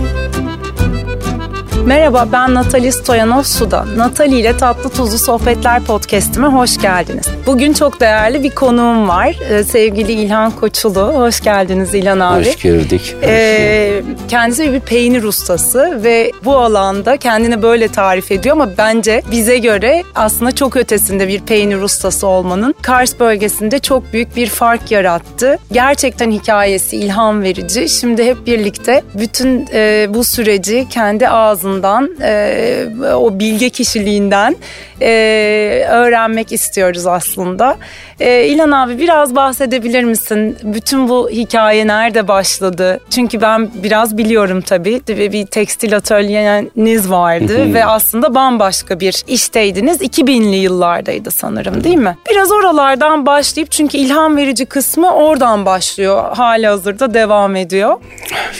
Música Merhaba ben Natali Stoyanov Suda. Natali ile Tatlı Tuzlu Sohbetler podcastime hoş geldiniz. Bugün çok değerli bir konuğum var. Ee, sevgili İlhan Koçulu. Hoş geldiniz İlhan abi. Hoş gördük. Ee, kendisi bir peynir ustası ve bu alanda kendini böyle tarif ediyor ama bence bize göre aslında çok ötesinde bir peynir ustası olmanın Kars bölgesinde çok büyük bir fark yarattı. Gerçekten hikayesi ilham verici. Şimdi hep birlikte bütün e, bu süreci kendi ağzından e, o bilge kişiliğinden e, öğrenmek istiyoruz aslında. E, İlhan abi biraz bahsedebilir misin? Bütün bu hikaye nerede başladı? Çünkü ben biraz biliyorum tabii. Bir, bir tekstil atölyeniz vardı ve aslında bambaşka bir işteydiniz. 2000'li yıllardaydı sanırım değil mi? Biraz oralardan başlayıp çünkü ilham verici kısmı oradan başlıyor. Hali hazırda devam ediyor.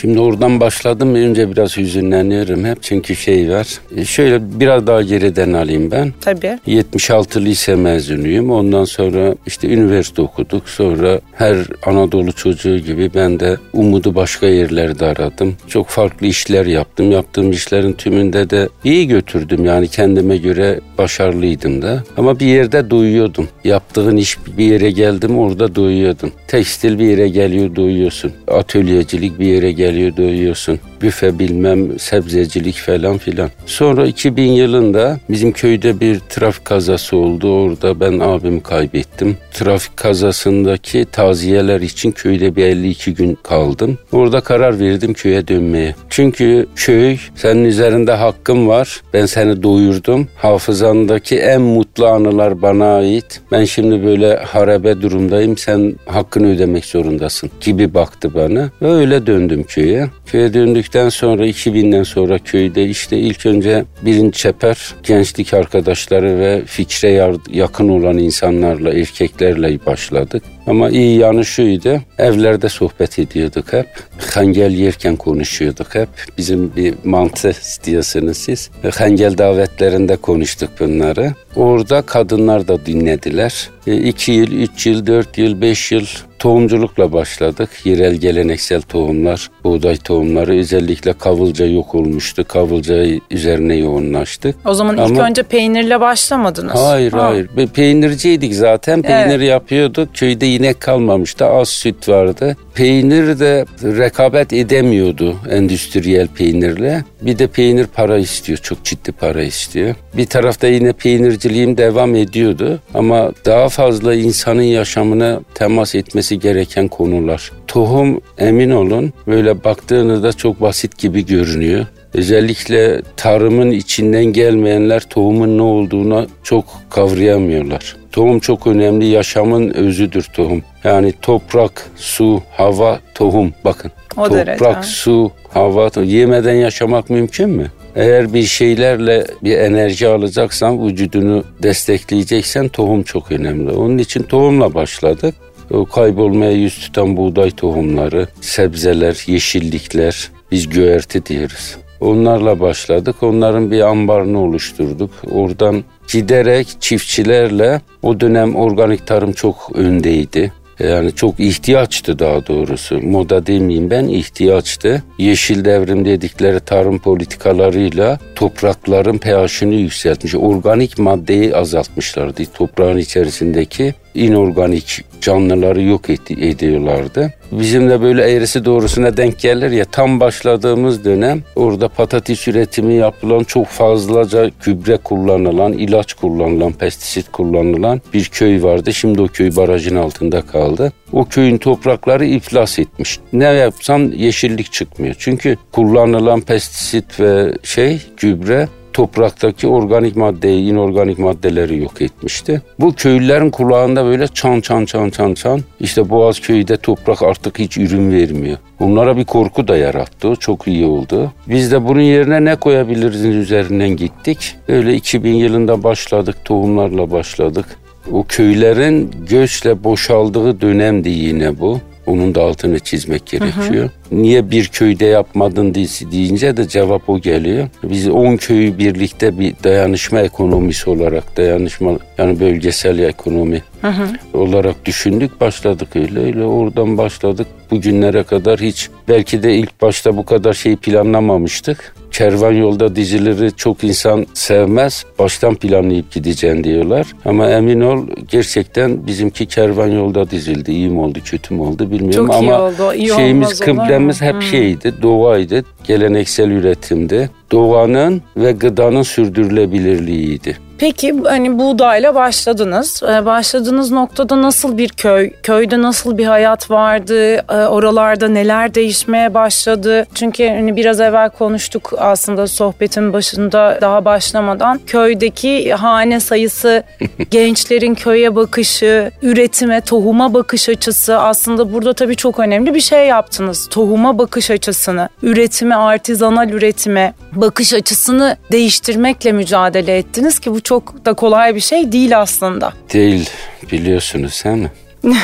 Şimdi oradan başladım. Önce biraz hüzünleniyorum hep çünkü şey var. E, şöyle biraz daha geriden alayım ben. Tabii. 76 lise mezunuyum. Ondan sonra işte üniversite okuduk. Sonra her Anadolu çocuğu gibi ben de umudu başka yerlerde aradım. Çok farklı işler yaptım. Yaptığım işlerin tümünde de iyi götürdüm. Yani kendime göre başarılıydım da. Ama bir yerde duyuyordum. Yaptığın iş bir yere geldim orada duyuyordum. Tekstil bir yere geliyor duyuyorsun. Atölyecilik bir yere geliyor duyuyorsun. Büfe bilmem sebzecilik falan filan. Sonra 2000 yılında bizim köyde bir trafik kazası oldu. Orada ben abimi kaybettim. Trafik kazasındaki taziyeler için köyde bir 52 gün kaldım. Orada karar verdim köye dönmeye. Çünkü köy senin üzerinde hakkım var. Ben seni doyurdum. Hafızandaki en mutlu anılar bana ait. Ben şimdi böyle harabe durumdayım. Sen hakkını ödemek zorundasın gibi baktı bana. Öyle döndüm köye. Köye döndükten sonra 2000'den sonra köyde işte ilk önce birinci çeper gençlik arkadaşları ve fikre yakın olan insanlarla, erkeklerle başladık. Ama iyi yanı şuydu, evlerde sohbet ediyorduk hep. Hangel yerken konuşuyorduk hep. Bizim bir mantı diyorsunuz siz. Hangel davetlerinde konuştuk bunları. Orada kadınlar da dinlediler. E, iki yıl, üç yıl, dört yıl, beş yıl tohumculukla başladık. Yerel geleneksel tohumlar, buğday tohumları özellikle kavılca yok olmuştu. Kavılca üzerine yoğunlaştık. O zaman ilk Ama, önce peynirle başlamadınız. Hayır ha. hayır. Peynirciydik zaten. Peynir evet. yapıyorduk. Köyde inek kalmamıştı. Az süt vardı. Peynir de rekabet edemiyordu endüstriyel peynirle. Bir de peynir para istiyor. Çok ciddi para istiyor. Bir tarafta yine peynirciliğim devam ediyordu. Ama daha fazla insanın yaşamına temas etmesi gereken konular. Tohum emin olun böyle baktığınızda çok basit gibi görünüyor. Özellikle tarımın içinden gelmeyenler tohumun ne olduğunu çok kavrayamıyorlar. Tohum çok önemli, yaşamın özüdür tohum. Yani toprak, su, hava, tohum. Bakın. O toprak, derece. su, hava, tohum. yemeden yaşamak mümkün mü? Eğer bir şeylerle bir enerji alacaksan, vücudunu destekleyeceksen tohum çok önemli. Onun için tohumla başladık. O kaybolmaya yüz tutan buğday tohumları, sebzeler, yeşillikler, biz göğerti diyoruz. Onlarla başladık. Onların bir ambarını oluşturduk. Oradan giderek çiftçilerle o dönem organik tarım çok öndeydi. Yani çok ihtiyaçtı daha doğrusu. Moda demeyeyim ben ihtiyaçtı. Yeşil devrim dedikleri tarım politikalarıyla toprakların pH'ini yükseltmiş. Organik maddeyi azaltmışlardı. Toprağın içerisindeki inorganik canlıları yok ed- ediyorlardı. Bizim de böyle eğrisi doğrusuna denk gelir ya tam başladığımız dönem orada patates üretimi yapılan çok fazlaca gübre kullanılan, ilaç kullanılan, pestisit kullanılan bir köy vardı. Şimdi o köy barajın altında kaldı. O köyün toprakları iflas etmiş. Ne yapsan yeşillik çıkmıyor. Çünkü kullanılan pestisit ve şey gübre topraktaki organik maddeyi, inorganik maddeleri yok etmişti. Bu köylülerin kulağında böyle çan çan çan çan çan işte Boğaz köyde toprak artık hiç ürün vermiyor. Onlara bir korku da yarattı. Çok iyi oldu. Biz de bunun yerine ne koyabiliriz üzerinden gittik. Öyle 2000 yılında başladık. Tohumlarla başladık. O köylerin göçle boşaldığı dönemdi yine bu. Onun da altını çizmek gerekiyor. Hı hı. Niye bir köyde yapmadın deyince de cevap o geliyor. Biz 10 köyü birlikte bir dayanışma ekonomisi olarak dayanışma yani bölgesel ekonomi hı hı. olarak düşündük. Başladık öyle öyle oradan başladık. Bugünlere kadar hiç belki de ilk başta bu kadar şey planlamamıştık. Kervan yolda dizileri çok insan sevmez. Baştan planlayıp gideceksin diyorlar. Ama emin ol gerçekten bizimki kervan yolda dizildi. İyi mi oldu kötü mü oldu bilmiyorum. Çok Ama iyi oldu. İyi şeyimiz kıblemiz hep hmm. şeydi doğaydı. Geleneksel üretimdi. Doğanın ve gıdanın sürdürülebilirliğiydi. Peki hani buğdayla başladınız. Ee, başladığınız noktada nasıl bir köy, köyde nasıl bir hayat vardı? Ee, oralarda neler değişmeye başladı? Çünkü hani biraz evvel konuştuk aslında sohbetin başında daha başlamadan. Köydeki hane sayısı, gençlerin köye bakışı, üretime, tohuma bakış açısı aslında burada tabii çok önemli bir şey yaptınız. Tohuma bakış açısını, üretime, artizanal üretime bakış açısını değiştirmekle mücadele ettiniz ki bu çok da kolay bir şey değil aslında. Değil biliyorsunuz değil mi?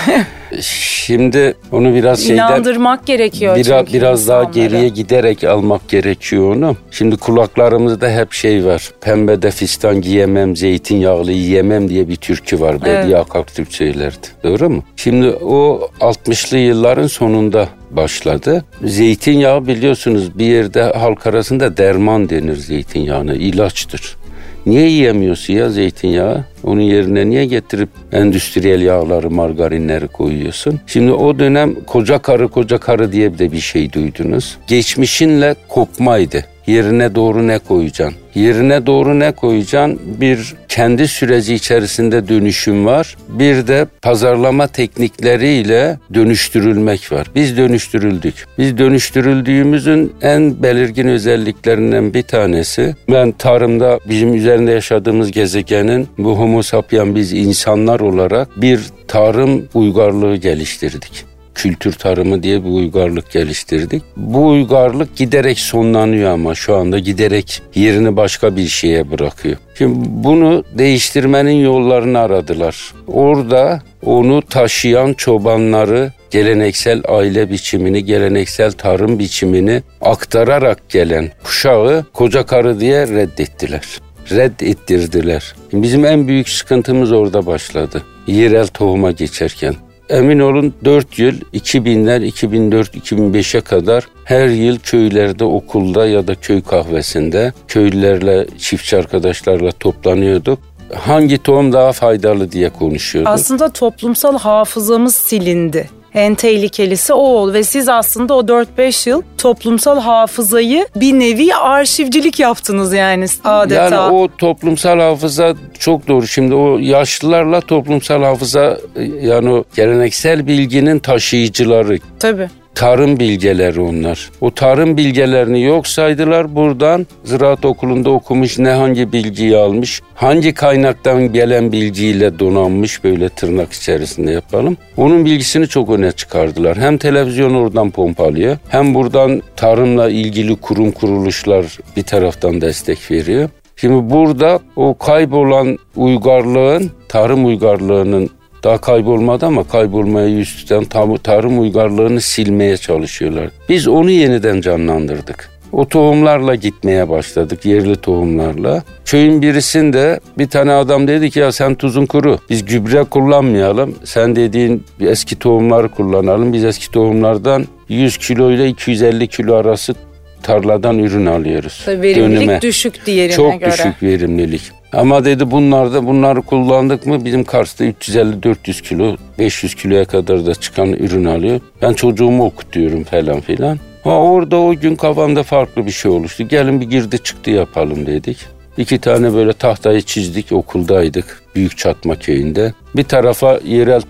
Şimdi onu biraz şeyden inandırmak gerekiyor biraz biraz daha geriye giderek almak gerekiyor onu. Şimdi kulaklarımızda hep şey var. Pembe de fistan giyemem, zeytinyağlı yiyemem diye bir türkü var. Bediye evet. Akalktürk söylerdi. Doğru mu? Şimdi o 60'lı yılların sonunda başladı. Zeytinyağı biliyorsunuz bir yerde halk arasında derman denir zeytinyağına, ilaçtır. Niye yiyemiyorsun ya zeytinyağı? Onun yerine niye getirip endüstriyel yağları, margarinleri koyuyorsun? Şimdi o dönem koca karı koca karı diye de bir şey duydunuz. Geçmişinle kopmaydı. Yerine doğru ne koyacaksın? Yerine doğru ne koyacaksın? Bir kendi süreci içerisinde dönüşüm var. Bir de pazarlama teknikleriyle dönüştürülmek var. Biz dönüştürüldük. Biz dönüştürüldüğümüzün en belirgin özelliklerinden bir tanesi ben tarımda bizim üzerinde yaşadığımız gezegenin bu homo sapien biz insanlar olarak bir tarım uygarlığı geliştirdik kültür tarımı diye bir uygarlık geliştirdik. Bu uygarlık giderek sonlanıyor ama şu anda giderek yerini başka bir şeye bırakıyor. Şimdi bunu değiştirmenin yollarını aradılar. Orada onu taşıyan çobanları geleneksel aile biçimini, geleneksel tarım biçimini aktararak gelen kuşağı koca karı diye reddettiler. Reddettirdiler. Bizim en büyük sıkıntımız orada başladı. Yerel tohuma geçerken emin olun 4 yıl 2000'ler 2004 2005'e kadar her yıl köylerde okulda ya da köy kahvesinde köylülerle çiftçi arkadaşlarla toplanıyorduk hangi tohum daha faydalı diye konuşuyorduk. Aslında toplumsal hafızamız silindi. En tehlikelisi o oldu ve siz aslında o 4-5 yıl toplumsal hafızayı bir nevi arşivcilik yaptınız yani adeta. Yani o toplumsal hafıza çok doğru. Şimdi o yaşlılarla toplumsal hafıza yani geleneksel bilginin taşıyıcıları. Tabii tarım bilgeleri onlar. O tarım bilgelerini yok saydılar buradan. Ziraat okulunda okumuş ne hangi bilgiyi almış, hangi kaynaktan gelen bilgiyle donanmış böyle tırnak içerisinde yapalım. Onun bilgisini çok öne çıkardılar. Hem televizyon oradan pompalıyor hem buradan tarımla ilgili kurum kuruluşlar bir taraftan destek veriyor. Şimdi burada o kaybolan uygarlığın, tarım uygarlığının daha kaybolmadı ama kaybolmaya yüz tutan tarım uygarlığını silmeye çalışıyorlar. Biz onu yeniden canlandırdık. O tohumlarla gitmeye başladık, yerli tohumlarla. Köyün birisinde bir tane adam dedi ki ya sen tuzun kuru, biz gübre kullanmayalım. Sen dediğin eski tohumları kullanalım. Biz eski tohumlardan 100 kilo ile 250 kilo arası tarladan ürün alıyoruz. verimlilik Dönüme. düşük diğerine Çok göre. Çok düşük verimlilik. Ama dedi bunlarda bunları kullandık mı bizim Kars'ta 350-400 kilo 500 kiloya kadar da çıkan ürün alıyor. Ben çocuğumu okutuyorum falan filan. Ha orada o gün kafamda farklı bir şey oluştu. Gelin bir girdi çıktı yapalım dedik. İki tane böyle tahtayı çizdik okuldaydık Büyük Çatma köyünde. Bir tarafa yerel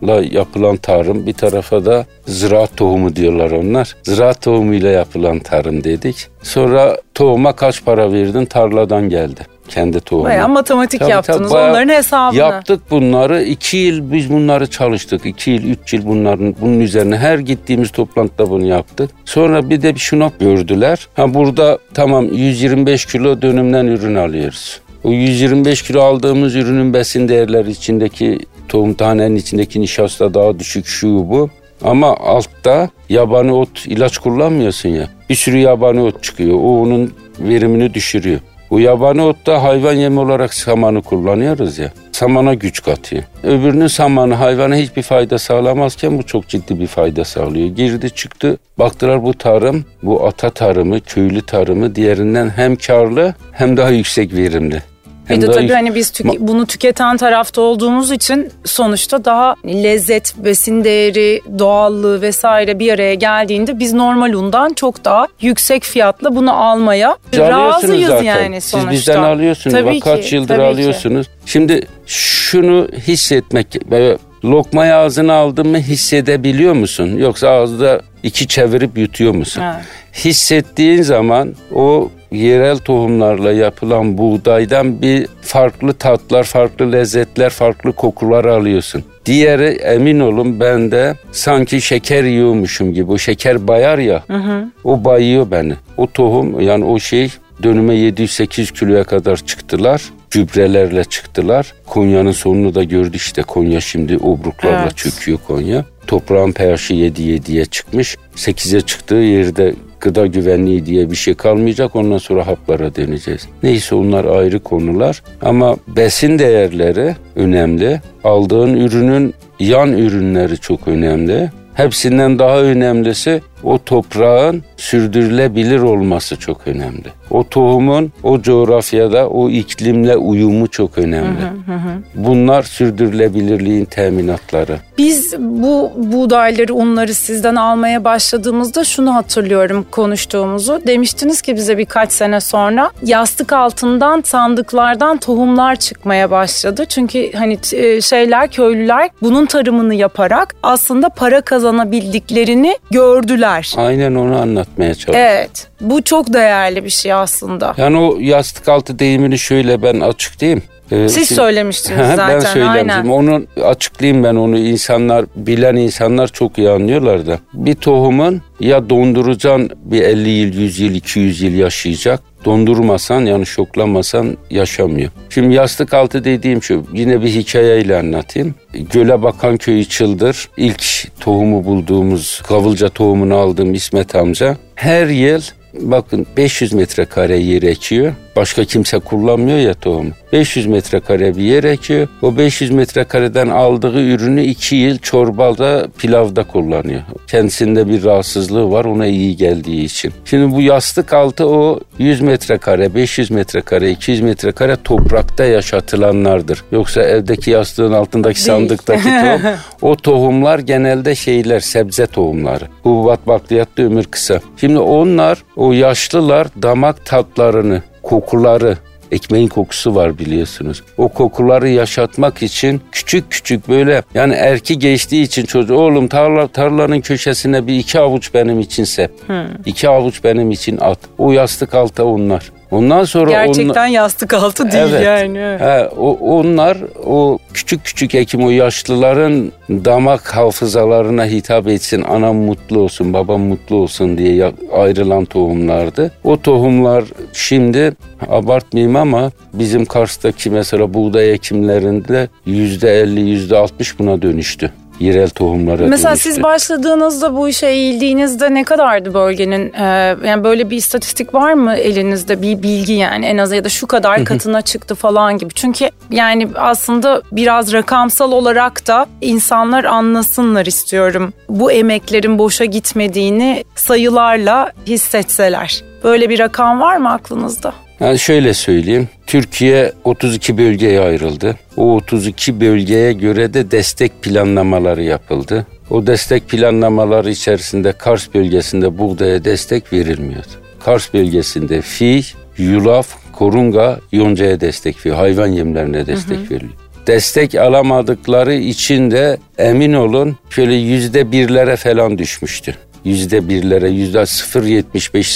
tohumlarla yapılan tarım bir tarafa da ziraat tohumu diyorlar onlar. Ziraat tohumuyla yapılan tarım dedik. Sonra tohuma kaç para verdin tarladan geldi kendi tohumu. Bayağı matematik tabii, yaptınız tabii, onların hesabını. Yaptık bunları. iki yıl biz bunları çalıştık. iki yıl, üç yıl bunların bunun üzerine her gittiğimiz toplantıda bunu yaptık. Sonra bir de bir şunu gördüler. Ha burada tamam 125 kilo dönümden ürün alıyoruz. O 125 kilo aldığımız ürünün besin değerleri içindeki tohum tanenin içindeki nişasta daha düşük şu bu. Ama altta yabani ot ilaç kullanmıyorsun ya. Bir sürü yabani ot çıkıyor. O onun verimini düşürüyor. O yabani otta hayvan yemi olarak samanı kullanıyoruz ya. Samana güç katıyor. Öbürünün samanı hayvana hiçbir fayda sağlamazken bu çok ciddi bir fayda sağlıyor. Girdi çıktı baktılar bu tarım, bu ata tarımı, köylü tarımı diğerinden hem karlı hem daha yüksek verimli. Bir de tabii hani biz tüke, bunu tüketen tarafta olduğumuz için sonuçta daha lezzet, besin değeri, doğallığı vesaire bir araya geldiğinde biz normal undan çok daha yüksek fiyatla bunu almaya razıyız zaten. yani sonuçta. Siz bizden alıyorsunuz. Tabii Bak, kaç yıldır alıyorsunuz. Ki. Şimdi şunu hissetmek böyle lokmayı ağzına aldın mı hissedebiliyor musun? Yoksa ağızda iki çevirip yutuyor musun? Evet. Hissettiğin zaman o yerel tohumlarla yapılan buğdaydan bir farklı tatlar, farklı lezzetler, farklı kokular alıyorsun. Diğeri emin olun ben de sanki şeker yiyormuşum gibi. O şeker bayar ya. Hı hı. O bayıyor beni. O tohum yani o şey dönüme 700-800 kiloya kadar çıktılar. Gübrelerle çıktılar. Konya'nın sonunu da gördü işte. Konya şimdi obruklarla evet. çöküyor Konya. Toprağın pH'i 7-7'ye çıkmış. 8'e çıktığı yerde gıda güvenliği diye bir şey kalmayacak. Ondan sonra haplara döneceğiz. Neyse onlar ayrı konular. Ama besin değerleri önemli. Aldığın ürünün yan ürünleri çok önemli. Hepsinden daha önemlisi o toprağın sürdürülebilir olması çok önemli. O tohumun o coğrafyada o iklimle uyumu çok önemli. Hı hı hı. Bunlar sürdürülebilirliğin teminatları. Biz bu buğdayları, unları sizden almaya başladığımızda şunu hatırlıyorum konuştuğumuzu. Demiştiniz ki bize birkaç sene sonra yastık altından sandıklardan tohumlar çıkmaya başladı. Çünkü hani e, şeyler köylüler bunun tarımını yaparak aslında para kazanabildiklerini gördüler değer. Aynen onu anlatmaya çalıştım. Evet. Bu çok değerli bir şey aslında. Yani o yastık altı deyimini şöyle ben açıklayayım. Ee, Siz şimdi, söylemiştiniz zaten. Ben söylemiştim. Aynen. Onu açıklayayım ben onu. insanlar bilen insanlar çok iyi anlıyorlar da. Bir tohumun ya donduracaksın bir 50 yıl, 100 yıl, 200 yıl yaşayacak. Dondurmasan yani şoklamasan yaşamıyor. Şimdi yastık altı dediğim şu yine bir hikayeyle anlatayım. Göle bakan köyü çıldır. İlk tohumu bulduğumuz kavılca tohumunu aldığım İsmet amca her yıl bakın 500 metrekare yer ekiyor. Başka kimse kullanmıyor ya tohumu. 500 metrekare bir yer ekiyor. O 500 metrekareden aldığı ürünü 2 yıl çorbada, pilavda kullanıyor. Kendisinde bir rahatsızlığı var ona iyi geldiği için. Şimdi bu yastık altı o 100 metrekare, 500 metrekare, 200 metrekare toprakta yaşatılanlardır. Yoksa evdeki yastığın altındaki Değil. sandıktaki tohum, o tohumlar genelde şeyler, sebze tohumları. Hububat bakliyatlı ömür kısa. Şimdi onlar, o yaşlılar damak tatlarını kokuları, ekmeğin kokusu var biliyorsunuz. O kokuları yaşatmak için küçük küçük böyle yani erki geçtiği için çocuğu oğlum tarla, tarlanın köşesine bir iki avuç benim için sep. Hmm. iki avuç benim için at. O yastık alta onlar. Ondan sonra gerçekten on... yastık altı değil evet. yani. He, o, onlar o küçük küçük ekim o yaşlıların damak hafızalarına hitap etsin, anam mutlu olsun, babam mutlu olsun diye ayrılan tohumlardı. O tohumlar şimdi abartmayayım ama bizim Kars'taki mesela buğday ekimlerinde yüzde elli, yüzde altmış buna dönüştü yerel tohumlara Mesela dönüştü. siz başladığınızda bu işe eğildiğinizde ne kadardı bölgenin e, yani böyle bir istatistik var mı elinizde bir bilgi yani en az ya da şu kadar katına çıktı falan gibi. Çünkü yani aslında biraz rakamsal olarak da insanlar anlasınlar istiyorum. Bu emeklerin boşa gitmediğini sayılarla hissetseler. Böyle bir rakam var mı aklınızda? Yani şöyle söyleyeyim. Türkiye 32 bölgeye ayrıldı. O 32 bölgeye göre de destek planlamaları yapıldı. O destek planlamaları içerisinde Kars bölgesinde buğdaya destek verilmiyordu. Kars bölgesinde fi, yulaf, korunga, yoncaya destek veriyor. Hayvan yemlerine destek hı hı. veriliyor. Destek alamadıkları için de emin olun şöyle yüzde birlere falan düşmüştü yüzde birlere, yüzde 0.75,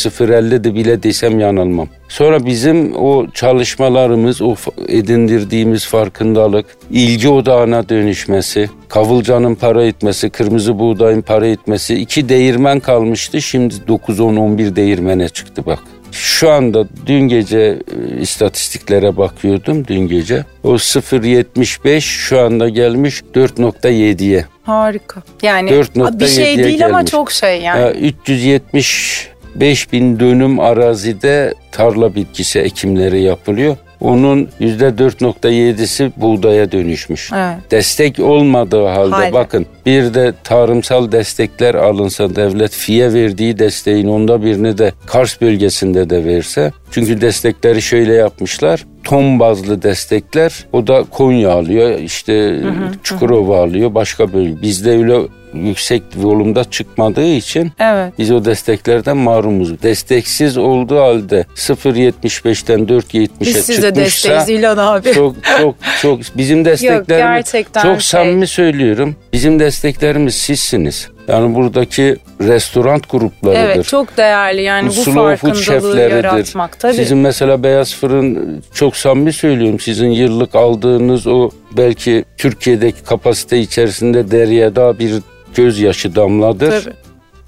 0.50 de bile desem yanılmam. Sonra bizim o çalışmalarımız, o edindirdiğimiz farkındalık, ilgi odağına dönüşmesi, kavulcanın para etmesi, kırmızı buğdayın para etmesi, iki değirmen kalmıştı. Şimdi 9, 10, 11 değirmene çıktı bak. Şu anda dün gece e, istatistiklere bakıyordum dün gece. O 0.75 şu anda gelmiş 4.7'ye. Harika. Yani 4.7 bir şey değil gelmiş. ama çok şey yani. 375 bin dönüm arazide tarla bitkisi ekimleri yapılıyor. Onun %4.7'si buğdaya dönüşmüş. Evet. Destek olmadığı halde Hayır. bakın bir de tarımsal destekler alınsa devlet fiye verdiği desteğin onda birini de Kars bölgesinde de verse. Çünkü destekleri şöyle yapmışlar. Ton bazlı destekler o da Konya alıyor işte hı hı, Çukurova hı. alıyor başka bölge. Bizde öyle yüksek volumda çıkmadığı için evet. biz o desteklerden mahrumuz. Desteksiz olduğu halde 0.75'ten 4.70'e çıkmışsa size desteğiz İlhan abi. Çok çok çok bizim desteklerimiz çok şey. samimi söylüyorum. Bizim desteklerimiz sizsiniz. Yani buradaki restoran gruplarıdır. Evet çok değerli yani bu, bu farkındalığı yaratmak tabii. Sizin mesela Beyaz Fırın çok samimi söylüyorum sizin yıllık aldığınız o belki Türkiye'deki kapasite içerisinde deryada bir gözyaşı damladır. Tabii.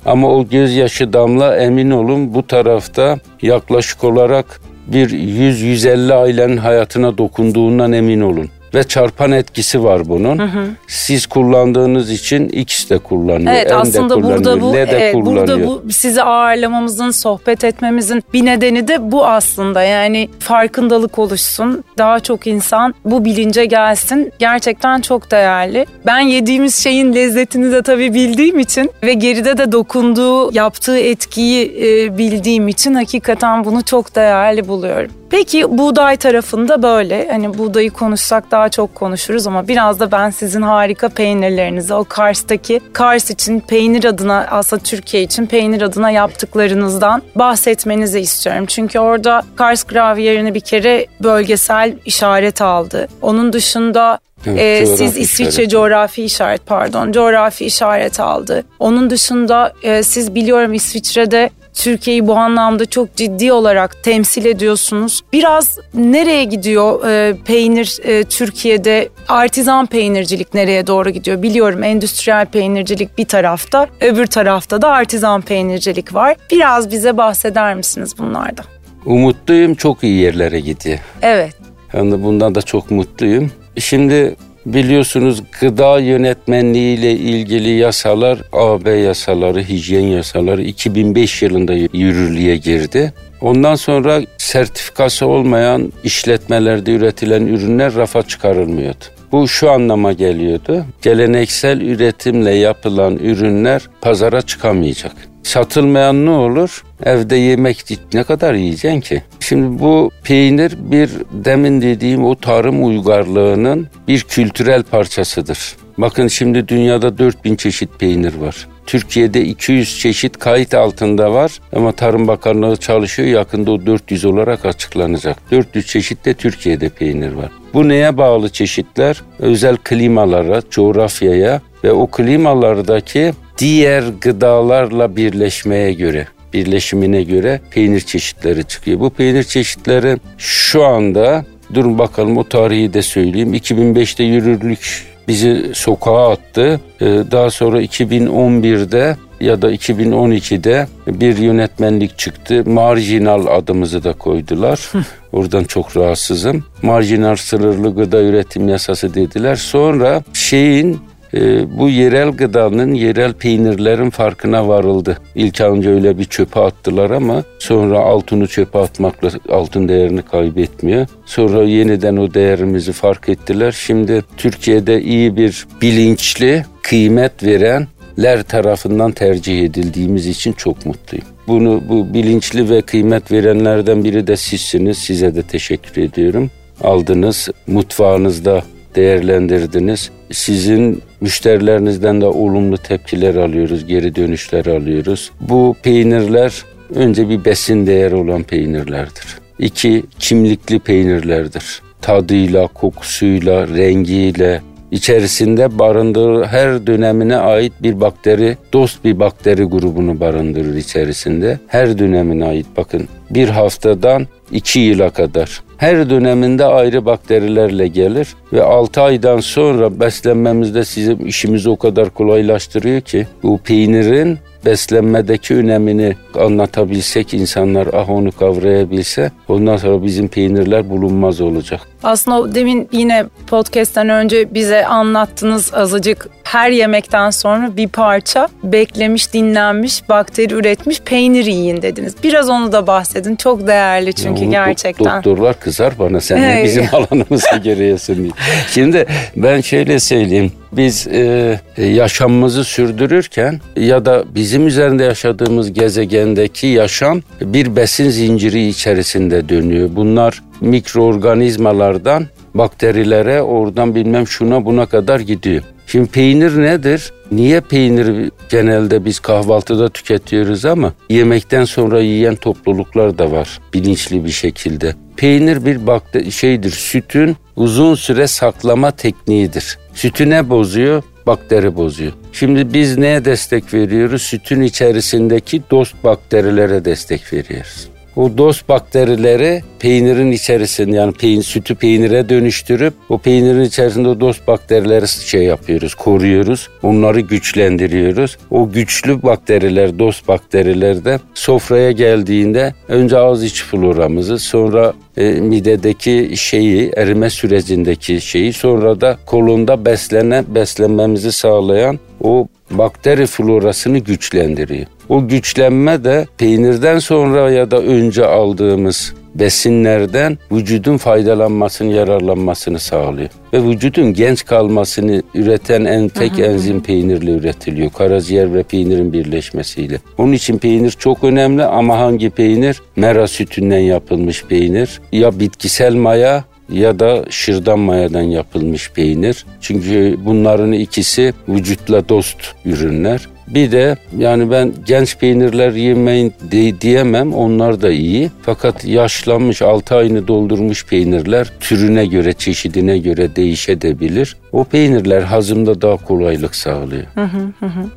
Ama o gözyaşı damla emin olun bu tarafta yaklaşık olarak bir 100-150 ailenin hayatına dokunduğundan emin olun ve çarpan etkisi var bunun. Hı hı. Siz kullandığınız için X de kullanıyor, evet, aslında de kullanıyor, burada bu, L de evet, kullanıyor. Burada bu sizi ağırlamamızın, sohbet etmemizin bir nedeni de bu aslında. Yani farkındalık oluşsun, daha çok insan bu bilince gelsin. Gerçekten çok değerli. Ben yediğimiz şeyin lezzetini de tabii bildiğim için ve geride de dokunduğu, yaptığı etkiyi e, bildiğim için hakikaten bunu çok değerli buluyorum. Peki buğday tarafında böyle hani buğdayı konuşsak daha çok konuşuruz ama biraz da ben sizin harika peynirlerinizi o Kars'taki Kars için peynir adına aslında Türkiye için peynir adına yaptıklarınızdan bahsetmenizi istiyorum. Çünkü orada Kars gravyerini bir kere bölgesel işaret aldı. Onun dışında Evet, ee, siz İsviçre işaret. coğrafi işaret pardon coğrafi işaret aldı. Onun dışında e, siz biliyorum İsviçre'de Türkiye'yi bu anlamda çok ciddi olarak temsil ediyorsunuz. Biraz nereye gidiyor e, peynir e, Türkiye'de? Artizan peynircilik nereye doğru gidiyor? Biliyorum endüstriyel peynircilik bir tarafta, öbür tarafta da artizan peynircilik var. Biraz bize bahseder misiniz bunlardan? Umutluyum çok iyi yerlere gidiyor. Evet. Yani bundan da çok mutluyum. Şimdi Biliyorsunuz gıda yönetmenliği ile ilgili yasalar AB yasaları, hijyen yasaları 2005 yılında yürürlüğe girdi. Ondan sonra sertifikası olmayan işletmelerde üretilen ürünler rafa çıkarılmıyordu. Bu şu anlama geliyordu. Geleneksel üretimle yapılan ürünler pazara çıkamayacak. Satılmayan ne olur? Evde yemek ne kadar yiyeceksin ki? Şimdi bu peynir bir demin dediğim o tarım uygarlığının bir kültürel parçasıdır. Bakın şimdi dünyada 4000 çeşit peynir var. Türkiye'de 200 çeşit kayıt altında var ama Tarım Bakanlığı çalışıyor. Yakında o 400 olarak açıklanacak. 400 çeşit de Türkiye'de peynir var. Bu neye bağlı çeşitler? Özel klimalara, coğrafyaya ve o klimalardaki diğer gıdalarla birleşmeye göre birleşimine göre peynir çeşitleri çıkıyor. Bu peynir çeşitleri şu anda durun bakalım o tarihi de söyleyeyim. 2005'te yürürlük bizi sokağa attı. Ee, daha sonra 2011'de ya da 2012'de bir yönetmenlik çıktı. Marjinal adımızı da koydular. Oradan çok rahatsızım. Marjinal sınırlı gıda üretim yasası dediler. Sonra şeyin e, bu yerel gıdanın, yerel peynirlerin farkına varıldı. İlk önce öyle bir çöpe attılar ama sonra altını çöpe atmakla altın değerini kaybetmiyor. Sonra yeniden o değerimizi fark ettiler. Şimdi Türkiye'de iyi bir bilinçli, kıymet verenler tarafından tercih edildiğimiz için çok mutluyum. Bunu bu bilinçli ve kıymet verenlerden biri de sizsiniz. Size de teşekkür ediyorum. Aldınız, mutfağınızda değerlendirdiniz. Sizin müşterilerinizden de olumlu tepkiler alıyoruz, geri dönüşler alıyoruz. Bu peynirler önce bir besin değeri olan peynirlerdir. İki, kimlikli peynirlerdir. Tadıyla, kokusuyla, rengiyle, içerisinde barındırır her dönemine ait bir bakteri, dost bir bakteri grubunu barındırır içerisinde. Her dönemine ait bakın bir haftadan iki yıla kadar. Her döneminde ayrı bakterilerle gelir ve 6 aydan sonra beslenmemizde sizin işimizi o kadar kolaylaştırıyor ki bu peynirin beslenmedeki önemini anlatabilsek insanlar ah onu kavrayabilse ondan sonra bizim peynirler bulunmaz olacak. Aslında demin yine podcast'ten önce bize anlattınız azıcık her yemekten sonra bir parça beklemiş, dinlenmiş, bakteri üretmiş peynir yiyin dediniz. Biraz onu da bahsedin. Çok değerli çünkü ya gerçekten. Doktorlar kızar bana sen de bizim alanımıza giriyorsun diye. Şimdi ben şöyle söyleyeyim. Biz e, yaşamımızı sürdürürken ya da bizim üzerinde yaşadığımız gezegendeki yaşam bir besin zinciri içerisinde dönüyor. Bunlar mikroorganizmalardan bakterilere oradan bilmem şuna buna kadar gidiyor. Şimdi peynir nedir? Niye peynir genelde biz kahvaltıda tüketiyoruz ama yemekten sonra yiyen topluluklar da var bilinçli bir şekilde. Peynir bir bakte şeydir, sütün uzun süre saklama tekniğidir. Sütü ne bozuyor? Bakteri bozuyor. Şimdi biz neye destek veriyoruz? Sütün içerisindeki dost bakterilere destek veriyoruz. O dost bakterileri peynirin içerisinde yani peyn, sütü peynire dönüştürüp o peynirin içerisinde o dost bakterileri şey yapıyoruz, koruyoruz. Onları güçlendiriyoruz. O güçlü bakteriler, dost bakteriler de sofraya geldiğinde önce ağız iç floramızı, sonra e, midedeki şeyi, erime sürecindeki şeyi, sonra da kolunda beslenen, beslenmemizi sağlayan o bakteri florasını güçlendiriyor. O güçlenme de peynirden sonra ya da önce aldığımız besinlerden vücudun faydalanmasını, yararlanmasını sağlıyor. Ve vücudun genç kalmasını üreten en tek enzim peynirle üretiliyor. Karaciğer ve peynirin birleşmesiyle. Onun için peynir çok önemli ama hangi peynir? Mera sütünden yapılmış peynir. Ya bitkisel maya ya da şırdan mayadan yapılmış peynir. Çünkü bunların ikisi vücutla dost ürünler. Bir de yani ben genç peynirler yemeyin de, diyemem onlar da iyi. Fakat yaşlanmış 6 ayını doldurmuş peynirler türüne göre çeşidine göre değişebilir. O peynirler hazımda daha kolaylık sağlıyor.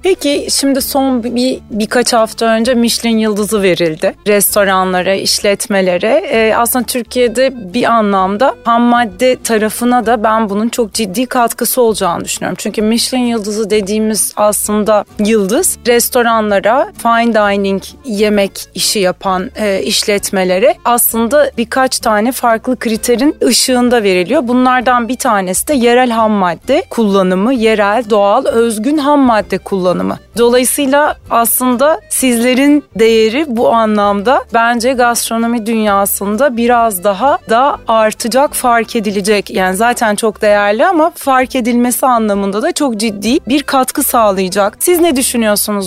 Peki şimdi son bir birkaç hafta önce Michelin yıldızı verildi. Restoranlara, işletmelere. Ee, aslında Türkiye'de bir anlamda ham madde tarafına da ben bunun çok ciddi katkısı olacağını düşünüyorum. Çünkü Michelin yıldızı dediğimiz aslında yıldız restoranlara, fine dining yemek işi yapan e, işletmelere aslında birkaç tane farklı kriterin ışığında veriliyor. Bunlardan bir tanesi de yerel ham madde kullanımı, yerel, doğal, özgün ham madde kullanımı. Dolayısıyla aslında sizlerin değeri bu anlamda bence gastronomi dünyasında biraz daha da artacak, fark edilecek. Yani zaten çok değerli ama fark edilmesi anlamında da çok ciddi bir katkı sağlayacak. Siz ne düşünüyorsunuz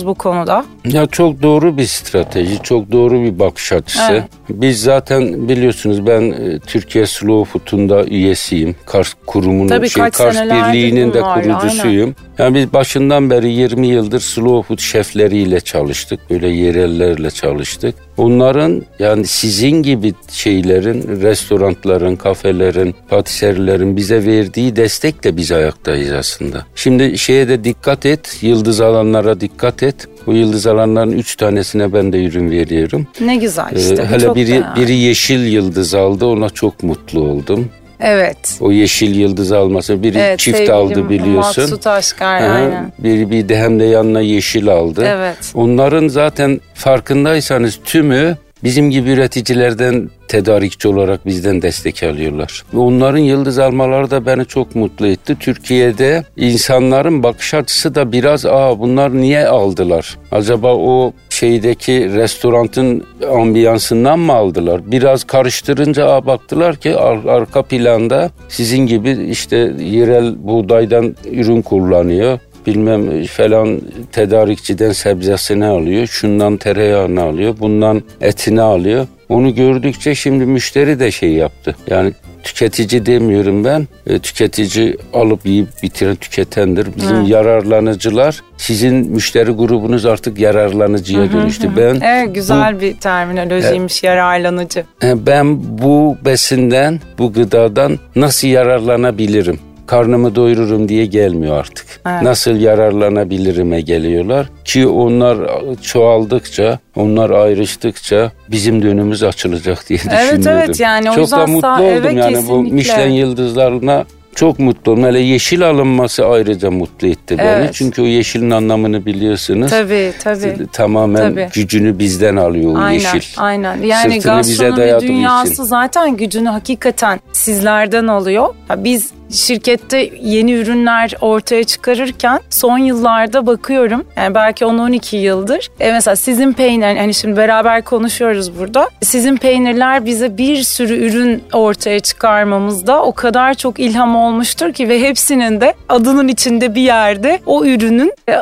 bu konuda? Ya çok doğru bir strateji, çok doğru bir bakış açısı. Evet. Biz zaten biliyorsunuz ben e, Türkiye Slow Food'un da üyesiyim. Kars kurumunun Tabii şey Kars Birliği'nin de kurucusuyum. Aynen. Yani biz başından beri 20 yıldır slow food şefleriyle çalıştık. Böyle yerellerle çalıştık. Onların yani sizin gibi şeylerin, restoranların, kafelerin, patiserilerin bize verdiği destekle biz ayaktayız aslında. Şimdi şeye de dikkat et, yıldız alanlara dikkat et. Bu yıldız alanların üç tanesine ben de ürün veriyorum. Ne güzel işte. Ee, hele biri, biri yeşil yıldız aldı ona çok mutlu oldum. Evet. O yeşil yıldız alması. Biri evet, çift aldı biliyorsun. Maksut Aşkar aynen. Biri bir de hem de yanına yeşil aldı. Evet. Onların zaten farkındaysanız tümü bizim gibi üreticilerden tedarikçi olarak bizden destek alıyorlar. Ve onların yıldız almaları da beni çok mutlu etti. Türkiye'de insanların bakış açısı da biraz aa bunlar niye aldılar? Acaba o şeydeki restorantın ambiyansından mı aldılar? Biraz karıştırınca aa baktılar ki ar- arka planda sizin gibi işte yerel buğdaydan ürün kullanıyor bilmem falan tedarikçiden sebzesini alıyor, şundan tereyağını alıyor, bundan etini alıyor. Onu gördükçe şimdi müşteri de şey yaptı. Yani tüketici demiyorum ben. E, tüketici alıp yiyip bitiren tüketendir. Bizim hı. yararlanıcılar sizin müşteri grubunuz artık yararlanıcıya hı hı, dönüştü. Hı. Ben Evet güzel bu, bir terminolojiymiş e, yararlanıcı. E, ben bu besinden, bu gıdadan nasıl yararlanabilirim? Karnımı doyururum diye gelmiyor artık. Evet. Nasıl yararlanabilirime geliyorlar ki onlar çoğaldıkça, onlar ayrıştıkça bizim de önümüz açılacak diye düşünüyorum. Evet evet yani o Çok yüzden da mutlu oldum evet, yani bu kesinlikle. Michelin yıldızlarına çok mutlu oldum. Hele yeşil alınması ayrıca mutlu etti beni. Evet. Çünkü o yeşilin anlamını biliyorsunuz. Tabii tabii. Tamamen Tabii. gücünü bizden alıyor o Aynen, yeşil. aynen. Yani Sırtını gastronomi dünyası için. zaten gücünü hakikaten sizlerden alıyor. Ya Biz şirkette yeni ürünler ortaya çıkarırken son yıllarda bakıyorum yani belki 10-12 yıldır e mesela sizin peynir hani şimdi beraber konuşuyoruz burada sizin peynirler bize bir sürü ürün ortaya çıkarmamızda o kadar çok ilham olmuştur ki ve hepsinin de adının içinde bir yerde o ürünün e,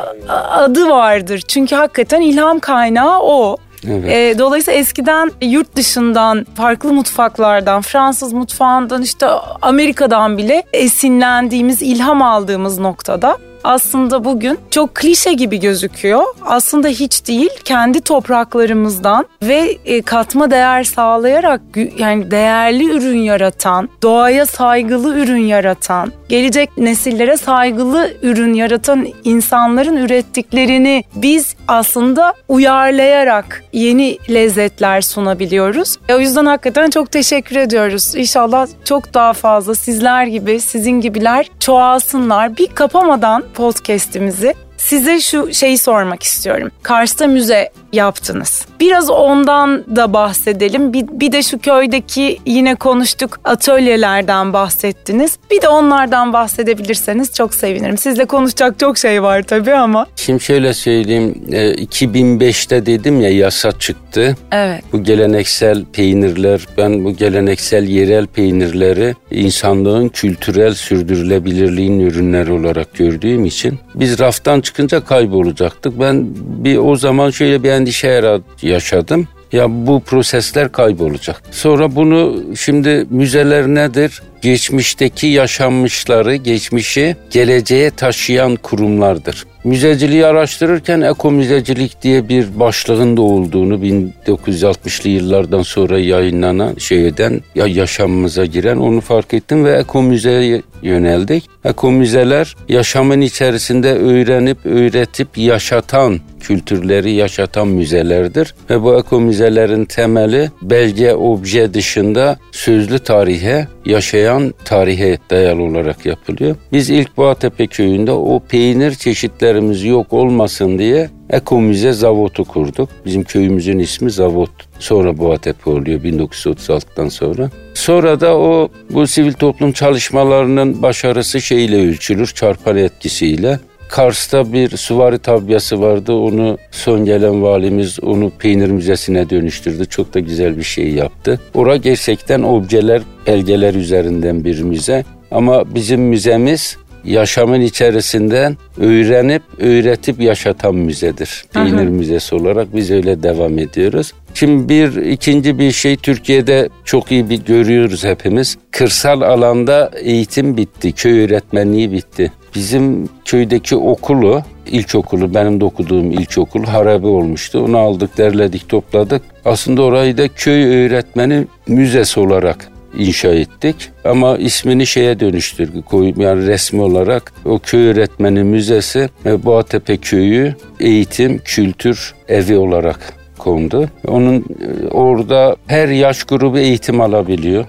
adı vardır. Çünkü hakikaten ilham kaynağı o. Evet. E, dolayısıyla eskiden yurt dışından, farklı mutfaklardan, Fransız mutfağından işte Amerika'dan bile esinlendiğimiz, ilham aldığımız noktada aslında bugün çok klişe gibi gözüküyor. Aslında hiç değil. Kendi topraklarımızdan ve e, katma değer sağlayarak yani değerli ürün yaratan, doğaya saygılı ürün yaratan, gelecek nesillere saygılı ürün yaratan insanların ürettiklerini biz aslında uyarlayarak yeni lezzetler sunabiliyoruz. E, o yüzden hakikaten çok teşekkür ediyoruz. İnşallah çok daha fazla sizler gibi, sizin gibiler çoğalsınlar. Bir kapamadan podcast'imizi size şu şeyi sormak istiyorum. Kars'ta müze yaptınız. Biraz ondan da bahsedelim. Bir, bir de şu köydeki yine konuştuk atölyelerden bahsettiniz. Bir de onlardan bahsedebilirseniz çok sevinirim. Sizle konuşacak çok şey var tabii ama. Şimdi şöyle söyleyeyim. e, 2005'te dedim ya yasa çıktı. Evet. Bu geleneksel peynirler, ben bu geleneksel yerel peynirleri insanlığın kültürel sürdürülebilirliğin ürünleri olarak gördüğüm için biz raftan çıkınca kaybolacaktık. Ben bir o zaman şöyle bir endişe yaşadım. Ya bu prosesler kaybolacak. Sonra bunu şimdi müzeler nedir? Geçmişteki yaşanmışları, geçmişi geleceğe taşıyan kurumlardır. Müzeciliği araştırırken ekomüzecilik diye bir başlığın da olduğunu 1960'lı yıllardan sonra yayınlanan şeyden ya yaşamımıza giren onu fark ettim ve ekomüzeye yöneldik. Ekomüzeler yaşamın içerisinde öğrenip öğretip yaşatan kültürleri yaşatan müzelerdir ve bu ekomüzelerin temeli belge obje dışında sözlü tarihe yaşayan tarihe dayalı olarak yapılıyor. Biz ilk Boğatepe köyünde o peynir çeşitlerimiz yok olmasın diye Ekomüze Zavot'u kurduk. Bizim köyümüzün ismi Zavot. Sonra Boğatepe oluyor 1936'dan sonra. Sonra da o bu sivil toplum çalışmalarının başarısı şeyle ölçülür, çarpan etkisiyle. Kars'ta bir süvari tabyası vardı. Onu son gelen valimiz onu peynir müzesine dönüştürdü. Çok da güzel bir şey yaptı. Ora gerçekten objeler, belgeler üzerinden bir müze. Ama bizim müzemiz yaşamın içerisinden öğrenip öğretip yaşatan müzedir. Peynir müzesi olarak biz öyle devam ediyoruz. Şimdi bir ikinci bir şey Türkiye'de çok iyi bir görüyoruz hepimiz. Kırsal alanda eğitim bitti, köy öğretmenliği bitti. Bizim köydeki okulu, ilkokulu, benim de okuduğum ilkokul harabe olmuştu. Onu aldık, derledik, topladık. Aslında orayı da köy öğretmeni müzesi olarak inşa ettik. Ama ismini şeye dönüştürdük. Yani resmi olarak o köy öğretmeni müzesi ve Boğatepe köyü eğitim, kültür evi olarak kondu. Onun e, orada her yaş grubu eğitim alabiliyor.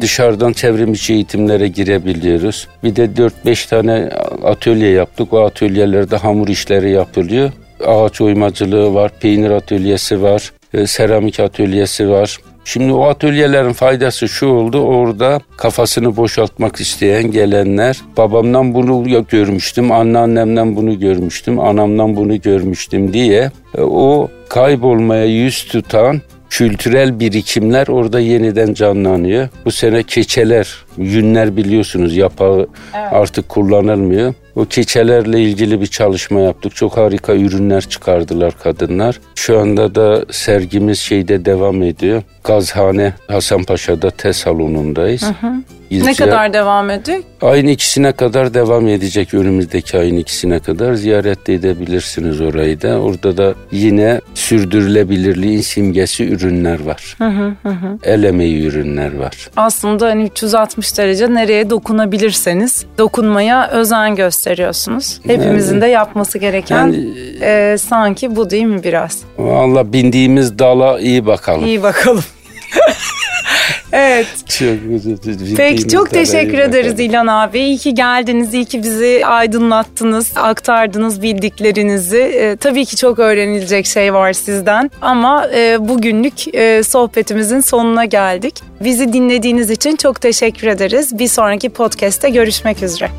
Dışarıdan çevrim içi eğitimlere girebiliyoruz. Bir de 4-5 tane atölye yaptık. O atölyelerde hamur işleri yapılıyor. Ağaç oymacılığı var, peynir atölyesi var, e, seramik atölyesi var. Şimdi o atölyelerin faydası şu oldu. Orada kafasını boşaltmak isteyen gelenler babamdan bunu görmüştüm, anneannemden bunu görmüştüm, anamdan bunu görmüştüm diye e, o kaybolmaya yüz tutan kültürel birikimler orada yeniden canlanıyor. Bu sene keçeler, yünler biliyorsunuz yapağı artık kullanılmıyor. O keçelerle ilgili bir çalışma yaptık. Çok harika ürünler çıkardılar kadınlar. Şu anda da sergimiz şeyde devam ediyor. Gazhane Hasanpaşa'da test salonundayız. Ne Gizlice- kadar devam ediyor? Ayın ikisine kadar devam edecek önümüzdeki ayın ikisine kadar ziyaret de edebilirsiniz orayı da. Orada da yine sürdürülebilirliğin simgesi ürünler var. El emeği ürünler var. Aslında hani 60 derece nereye dokunabilirseniz dokunmaya özen gösteriyorsunuz. Hepimizin Yani- de yapması gereken Yani- e, sanki bu değil mi biraz? Valla bindiğimiz dala iyi bakalım. İyi bakalım. evet. Çok, Peki çok teşekkür ederiz İlhan abi. İyi ki geldiniz, iyi ki bizi aydınlattınız, aktardınız bildiklerinizi. Ee, tabii ki çok öğrenilecek şey var sizden ama e, bugünlük e, sohbetimizin sonuna geldik. Bizi dinlediğiniz için çok teşekkür ederiz. Bir sonraki podcast'te görüşmek üzere.